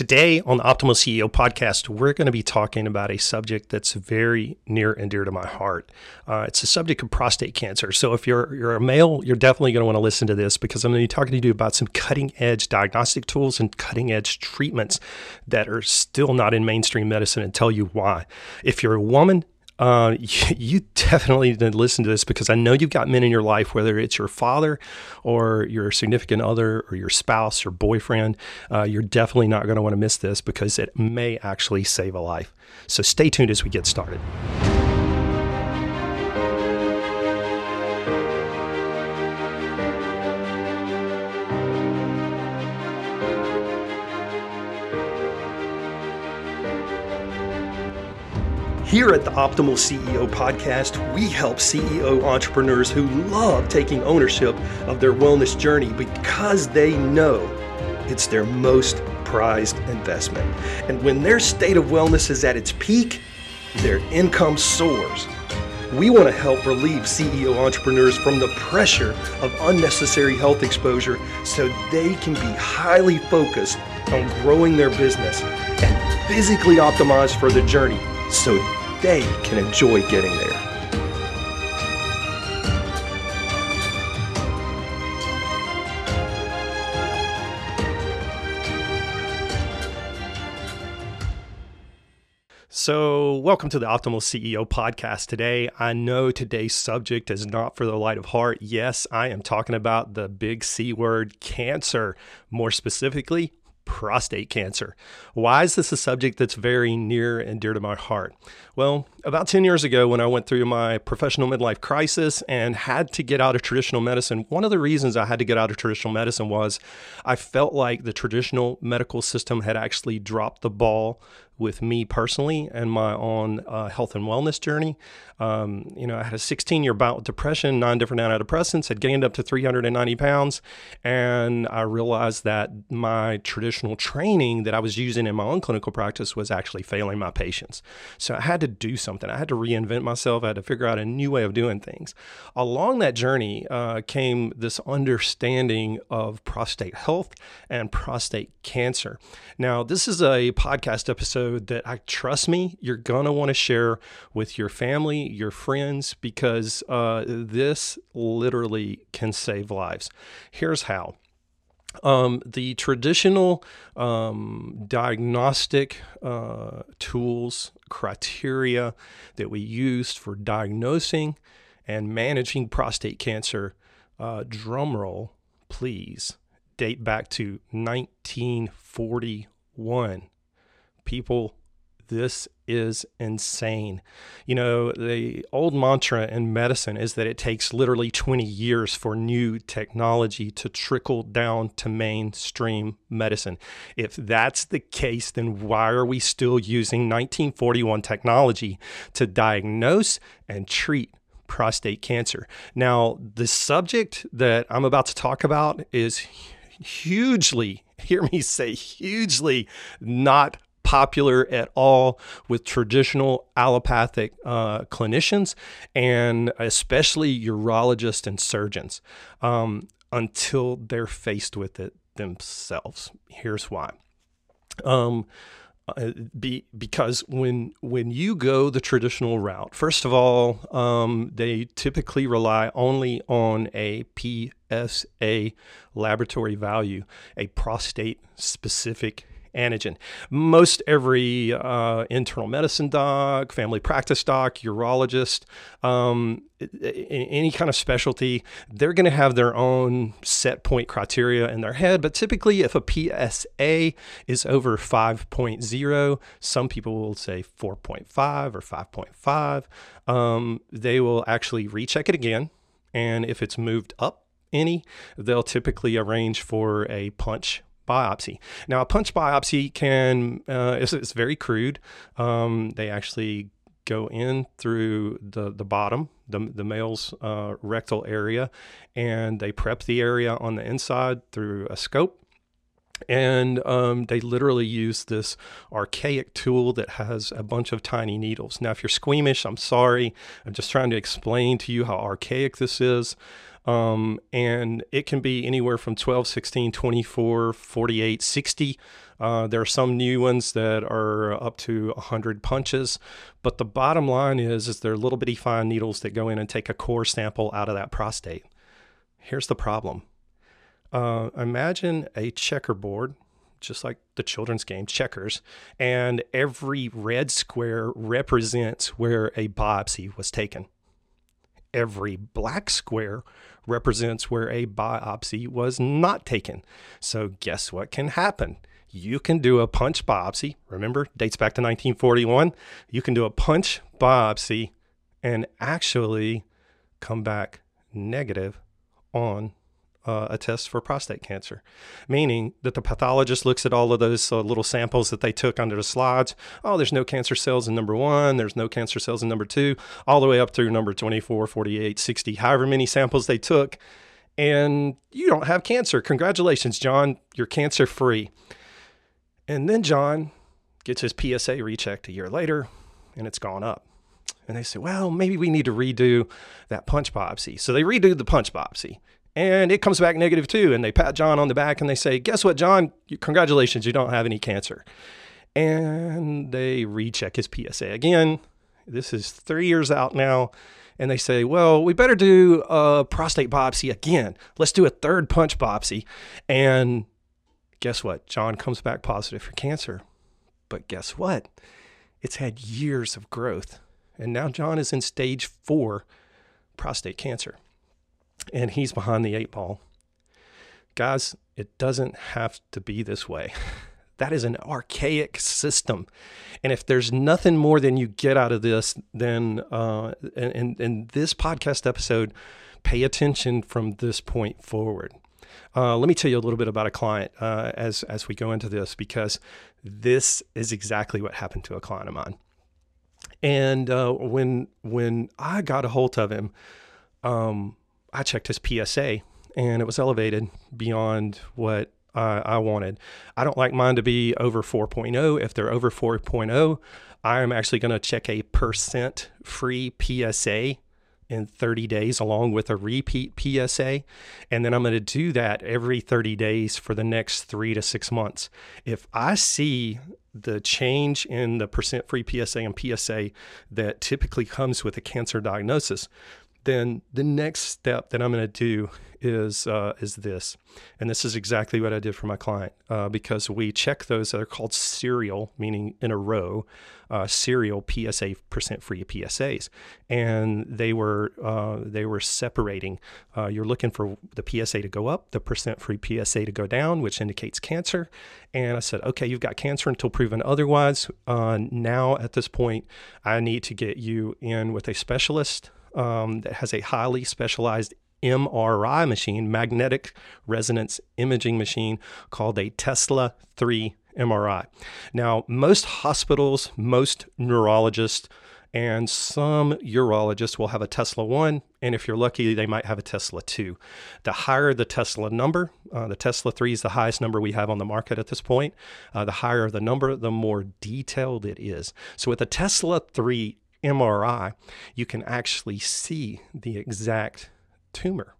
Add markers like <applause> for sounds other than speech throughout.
Today on the Optimal CEO podcast, we're going to be talking about a subject that's very near and dear to my heart. Uh, it's the subject of prostate cancer. So, if you're you're a male, you're definitely going to want to listen to this because I'm going to be talking to you about some cutting edge diagnostic tools and cutting edge treatments that are still not in mainstream medicine, and tell you why. If you're a woman, uh, <laughs> you, definitely need to listen to this because I know you've got men in your life, whether it's your father or your significant other or your spouse or boyfriend. Uh, you're definitely not going to want to miss this because it may actually save a life. So stay tuned as we get started. Here at the Optimal CEO podcast, we help CEO entrepreneurs who love taking ownership of their wellness journey because they know it's their most prized investment. And when their state of wellness is at its peak, their income soars. We want to help relieve CEO entrepreneurs from the pressure of unnecessary health exposure so they can be highly focused on growing their business and physically optimized for the journey so they can enjoy getting there. So, welcome to the Optimal CEO podcast today. I know today's subject is not for the light of heart. Yes, I am talking about the big C word, cancer. More specifically, prostate cancer. Why is this a subject that's very near and dear to my heart? Well, about 10 years ago, when I went through my professional midlife crisis and had to get out of traditional medicine, one of the reasons I had to get out of traditional medicine was I felt like the traditional medical system had actually dropped the ball with me personally and my own uh, health and wellness journey. Um, you know, I had a 16 year bout with depression, nine different antidepressants, had gained up to 390 pounds. And I realized that my traditional training that I was using in my own clinical practice was actually failing my patients. So I had to do something. I had to reinvent myself. I had to figure out a new way of doing things. Along that journey uh, came this understanding of prostate health and prostate cancer. Now, this is a podcast episode episode that I trust me, you're going to want to share with your family, your friends, because uh, this literally can save lives. Here's how. Um, the traditional um, diagnostic uh, tools, criteria that we used for diagnosing and managing prostate cancer, uh, drumroll, please, date back to 1941 people, this is insane. You know, the old mantra in medicine is that it takes literally 20 years for new technology to trickle down to mainstream medicine. If that's the case, then why are we still using 1941 technology to diagnose and treat prostate cancer? Now, the subject that I'm about to talk about is hugely, <laughs> hear me say, hugely not popular at all with traditional allopathic uh, clinicians and especially urologists and surgeons um, until they're faced with it themselves. Here's why. Um, uh, be because when when you go the traditional route, first of all, um, they typically rely only on a PSA laboratory value, a prostate specific antigen. Most every uh, internal medicine doc, family practice doc, urologist, um, any kind of specialty, they're going to have their own set point criteria in their head. But typically, if a PSA is over 5.0, some people will say 4.5 or 5.5, um, they will actually recheck it again. And if it's moved up any, they'll typically arrange for a punch biopsy. Now, a punch biopsy can uh, it's, it's, very crude. Um, they actually go in through the the bottom, the the male's uh, rectal area, and they prep the area on the inside through a scope. And um, they literally use this archaic tool that has a bunch of tiny needles. Now, if you're squeamish, I'm sorry. I'm just trying to explain to you how archaic this is. Um, and it can be anywhere from 12, 16, 24, 48, 60 Uh, there are some new ones that are up to 100 punches, but the bottom line is, is they're little bitty fine needles that go in and take a core sample out of that prostate. Here's the problem. Uh, imagine a checkerboard, just like the children's game, checkers, and every red square represents where a biopsy was taken. Every black square represents where a biopsy was not taken. So, guess what can happen? You can do a punch biopsy. Remember, dates back to 1941. You can do a punch biopsy and actually come back negative on uh, a test for prostate cancer, meaning that the pathologist looks at all of those uh, little samples that they took under the slides. Oh, there's no cancer cells in number one, there's no cancer cells in number two, all the way up through number 24, 48, 60, however many samples they took. And you don't have cancer. Congratulations, John. You're cancer free. And then John gets his PSA rechecked a year later and it's gone up. And they say, well, maybe we need to redo that punch biopsy. So they redo the punch biopsy and it comes back negative too. And they pat John on the back and they say, Guess what, John? Congratulations, you don't have any cancer. And they recheck his PSA again. This is three years out now. And they say, Well, we better do a prostate biopsy again. Let's do a third punch biopsy. And guess what? John comes back positive for cancer. But guess what? It's had years of growth. And now John is in stage four prostate cancer and he's behind the eight ball. Guys, it doesn't have to be this way. <laughs> That is an archaic system. And if there's nothing more than you get out of this, then uh, in, in this podcast episode, pay attention from this point forward. Uh, let me tell you a little bit about a client uh, as as we go into this because this is exactly what happened to a client of mine. And uh, when when I got a hold of him, um, I checked his PSA and it was elevated beyond what I, wanted. I don't like mine to be over 4.0. If they're over 4.0, I'm actually going to check a percent free PSA in 30 days along with a repeat PSA. And then I'm going to do that every 30 days for the next three to six months. If I see the change in the percent free PSA and PSA that typically comes with a cancer diagnosis, then the next step that I'm going to do is uh, is this, and this is exactly what I did for my client uh, because we check those that are called serial, meaning in a row, uh, serial PSA percent free PSAs, and they were uh, they were separating. Uh, you're looking for the PSA to go up, the percent free PSA to go down, which indicates cancer. And I said, okay, you've got cancer until proven otherwise. Uh, now at this point, I need to get you in with a specialist um, that has a highly specialized MRI machine, magnetic resonance imaging machine called a Tesla 3 MRI. Now, most hospitals, most neurologists, and some urologists will have a Tesla 1, and if you're lucky, they might have a Tesla 2. The higher the Tesla number, uh, the Tesla 3 is the highest number we have on the market at this point. Uh, the higher the number, the more detailed it is. So with a Tesla 3 MRI, you can actually see the exact tumor.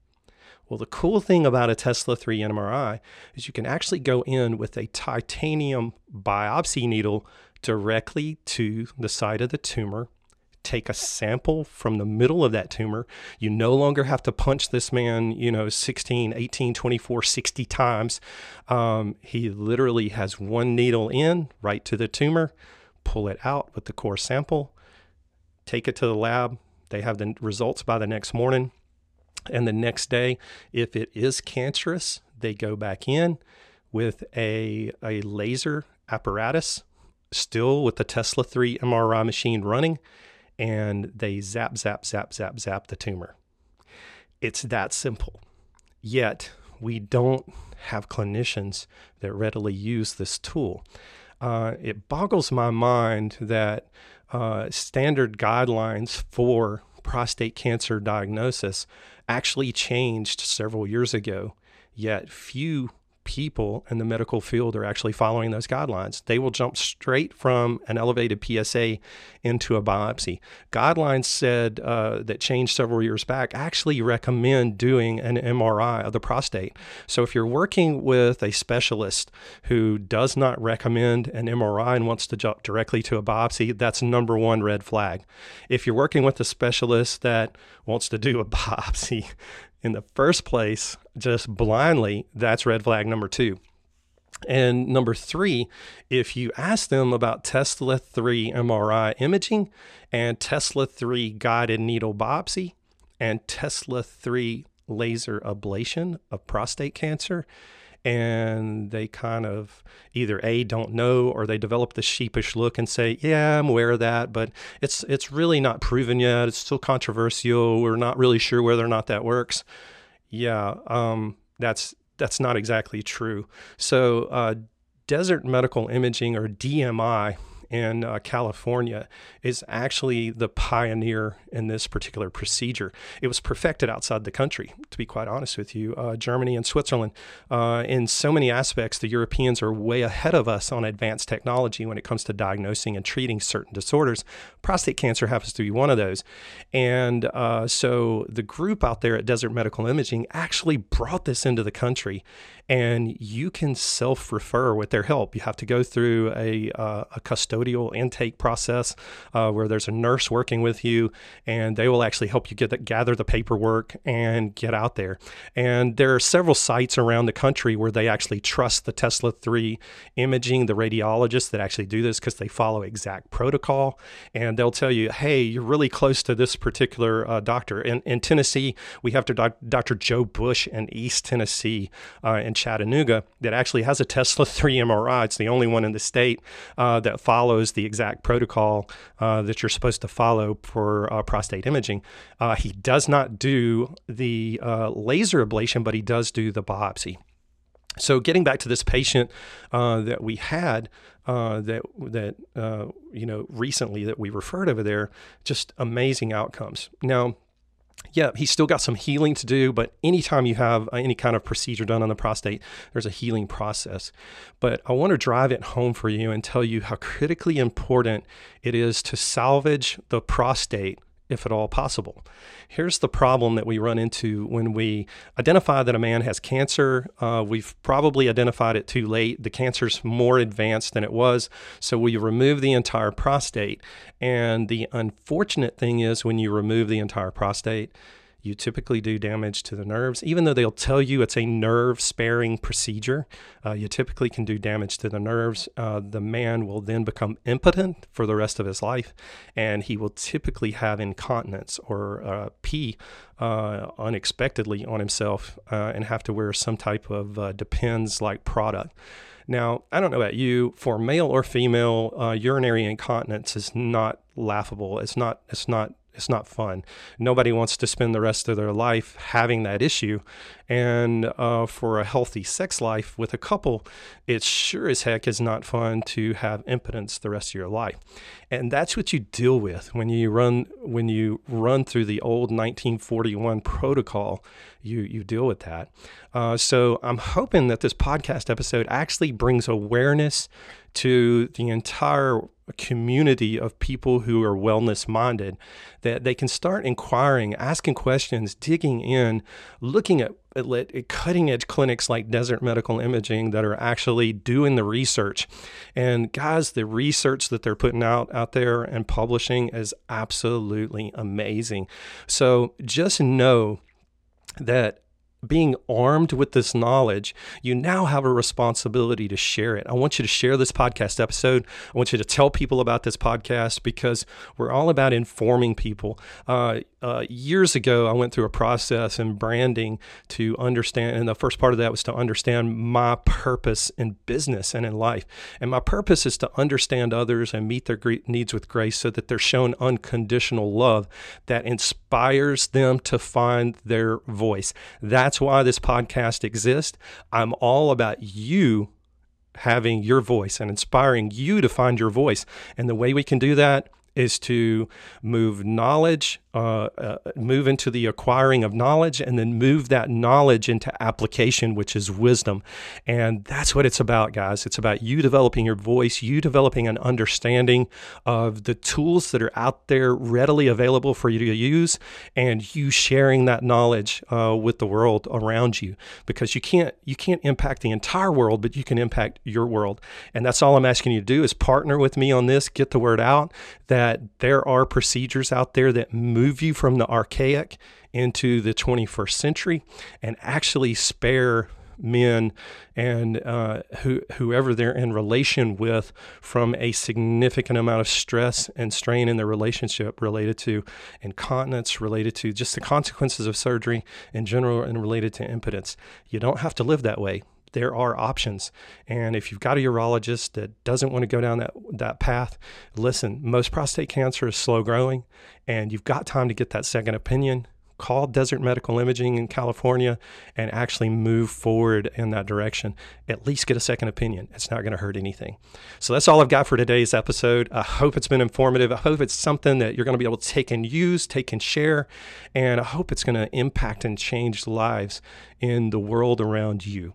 Well, the cool thing about a Tesla 3 MRI is you can actually go in with a titanium biopsy needle directly to the site of the tumor, take a sample from the middle of that tumor. You no longer have to punch this man, you know, 16, 18, 24, 60 times. Um, he literally has one needle in right to the tumor, pull it out with the core sample, take it to the lab. They have the results by the next morning. And the next day, if it is cancerous, they go back in with a, a laser apparatus, still with the Tesla 3 MRI machine running, and they zap, zap, zap, zap, zap the tumor. It's that simple. Yet, we don't have clinicians that readily use this tool. Uh, it boggles my mind that uh, standard guidelines for prostate cancer diagnosis actually changed several years ago, yet few people in the medical field are actually following those guidelines. They will jump straight from an elevated PSA into a biopsy. Guidelines said uh, that changed several years back actually recommend doing an MRI of the prostate. So if you're working with a specialist who does not recommend an MRI and wants to jump directly to a biopsy, that's number one red flag. If you're working with a specialist that wants to do a <laughs> biopsy, in the first place, just blindly, that's red flag number two. And number three, if you ask them about Tesla 3 MRI imaging and Tesla 3 guided needle biopsy and Tesla 3 laser ablation of prostate cancer, and they kind of either a don't know or they develop the sheepish look and say yeah i'm aware of that but it's it's really not proven yet. It's still controversial. We're not really sure whether or not that works. Yeah um, that's that's not exactly true. So uh, desert medical imaging or dmi in uh, California is actually the pioneer in this particular procedure. It was perfected outside the country, to be quite honest with you. Uh, Germany and Switzerland, uh, in so many aspects, the Europeans are way ahead of us on advanced technology when it comes to diagnosing and treating certain disorders. Prostate cancer happens to be one of those. And uh, so the group out there at Desert Medical Imaging actually brought this into the country and you can self refer with their help. You have to go through a, uh, a custodial intake process uh, where there's a nurse working with you, and they will actually help you get the, gather the paperwork and get out there. And there are several sites around the country where they actually trust the Tesla 3 imaging, the radiologists that actually do this because they follow exact protocol. And they'll tell you, hey, you're really close to this particular uh, doctor. In, in Tennessee, we have to doc- Dr. Joe Bush in East Tennessee. Uh, and Chattanooga that actually has a Tesla <laughs> 3 MRI. It's the only one in the state uh, that follows the exact protocol uh, that you're supposed to follow for uh, prostate imaging. Uh, he does not do the uh, laser ablation, but he does do the biopsy. So, getting back to this patient uh, that we had, that that you know recently that we referred over there, just amazing outcomes. Now, yeah, he's still got some healing to do, but anytime you have uh, any kind of procedure done on the prostate, there's a healing process. But I want to drive it home for you and tell you how critically important it is to salvage the prostate if at all possible. Here's the problem that we run into when we identify that a man has cancer. Uh, we've probably identified it too late. The cancer's more advanced than it was. So we remove the entire prostate. And the unfortunate thing is, when you remove the entire prostate, you typically do damage to the nerves. Even though they'll tell you it's a nerve sparing procedure, uh, you typically can do damage to the nerves. Uh, the man will then become impotent for the rest of his life, and he will typically have incontinence or uh, pee uh, unexpectedly on himself uh, and have to wear some type of uh, Depends like product. Now, I don't know about you, for male or female, urinary incontinence is not laughable. It's not. It's not it's not fun. Nobody wants to spend the rest of their life having that issue. And uh, for a healthy sex life with a couple, it sure as heck is not fun to have impotence the rest of your life. And that's what you deal with when you run when you run through the old 1941 protocol. You you deal with that. Uh, so I'm hoping that this podcast episode actually brings awareness to the entire community of people who are wellness minded that they can start inquiring, asking questions, digging in, looking at, at, cutting edge clinics like Desert Medical Imaging that are actually doing the research. And guys, the research that they're putting out out there and publishing is absolutely amazing. So just know that being armed with this knowledge, you now have a responsibility to share it. I want you to share this podcast episode. I want you to tell people about this podcast because we're all about informing people. Uh, uh, years ago, I went through a process in branding to understand, and the first part of that was to understand my purpose in business and in life. And my purpose is to understand others and meet their needs with grace so that they're shown unconditional love that inspires them to find their voice. That's why this podcast exists. I'm all about you having your voice and inspiring you to find your voice. And the way we can do that is to move knowledge uh, uh, move into the acquiring of knowledge and then move that knowledge into application, which is wisdom. And that's what it's about, guys. It's about you developing your voice, you developing an understanding of the tools that are out there readily available for you to use, and you sharing that knowledge uh, with the world around you. Because you can't you can't impact the entire world, but you can impact your world. And that's all I'm asking you to do is partner with me on this, get the word out that there are procedures out there that move move you from the archaic into the 21st century and actually spare men and uh, who, whoever they're in relation with from a significant amount of stress and strain in their relationship related to incontinence, related to just the consequences of surgery in general, and related to impotence. You don't have to live that way there are options. And if you've got a urologist that doesn't want to go down that, that path, listen, most prostate cancer is slow growing and you've got time to get that second opinion. Call Desert Medical Imaging in California and actually move forward in that direction. At least get a second opinion. It's not going to hurt anything. So that's all I've got for today's episode. I hope it's been informative. I hope it's something that you're going to be able to take and use, take and share. And I hope it's going to impact and change lives in the world around you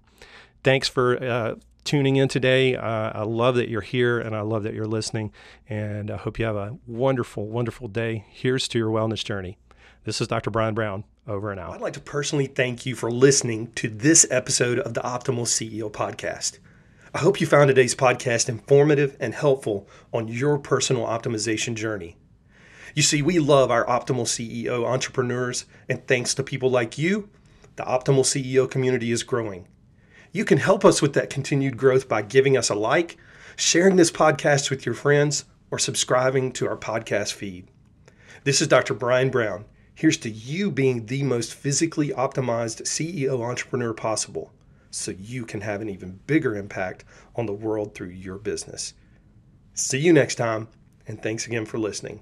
thanks for uh, tuning in today. Uh, I love that you're here and I love that you're listening. And I hope you have a wonderful, wonderful day. Here's to your wellness journey. This is Dr. Brian Brown. Over and out. I'd like to personally thank you for listening to this episode of the Optimal CEO podcast. I hope you found today's podcast informative and helpful on your personal optimization journey. You see, we love our Optimal CEO entrepreneurs, and thanks to people like you, the Optimal CEO community is growing. You can help us with that continued growth by giving us a like, sharing this podcast with your friends, or subscribing to our podcast feed. This is Dr. Brian Brown. Here's to you being the most physically optimized CEO entrepreneur possible so you can have an even bigger impact on the world through your business. See you next time, and thanks again for listening.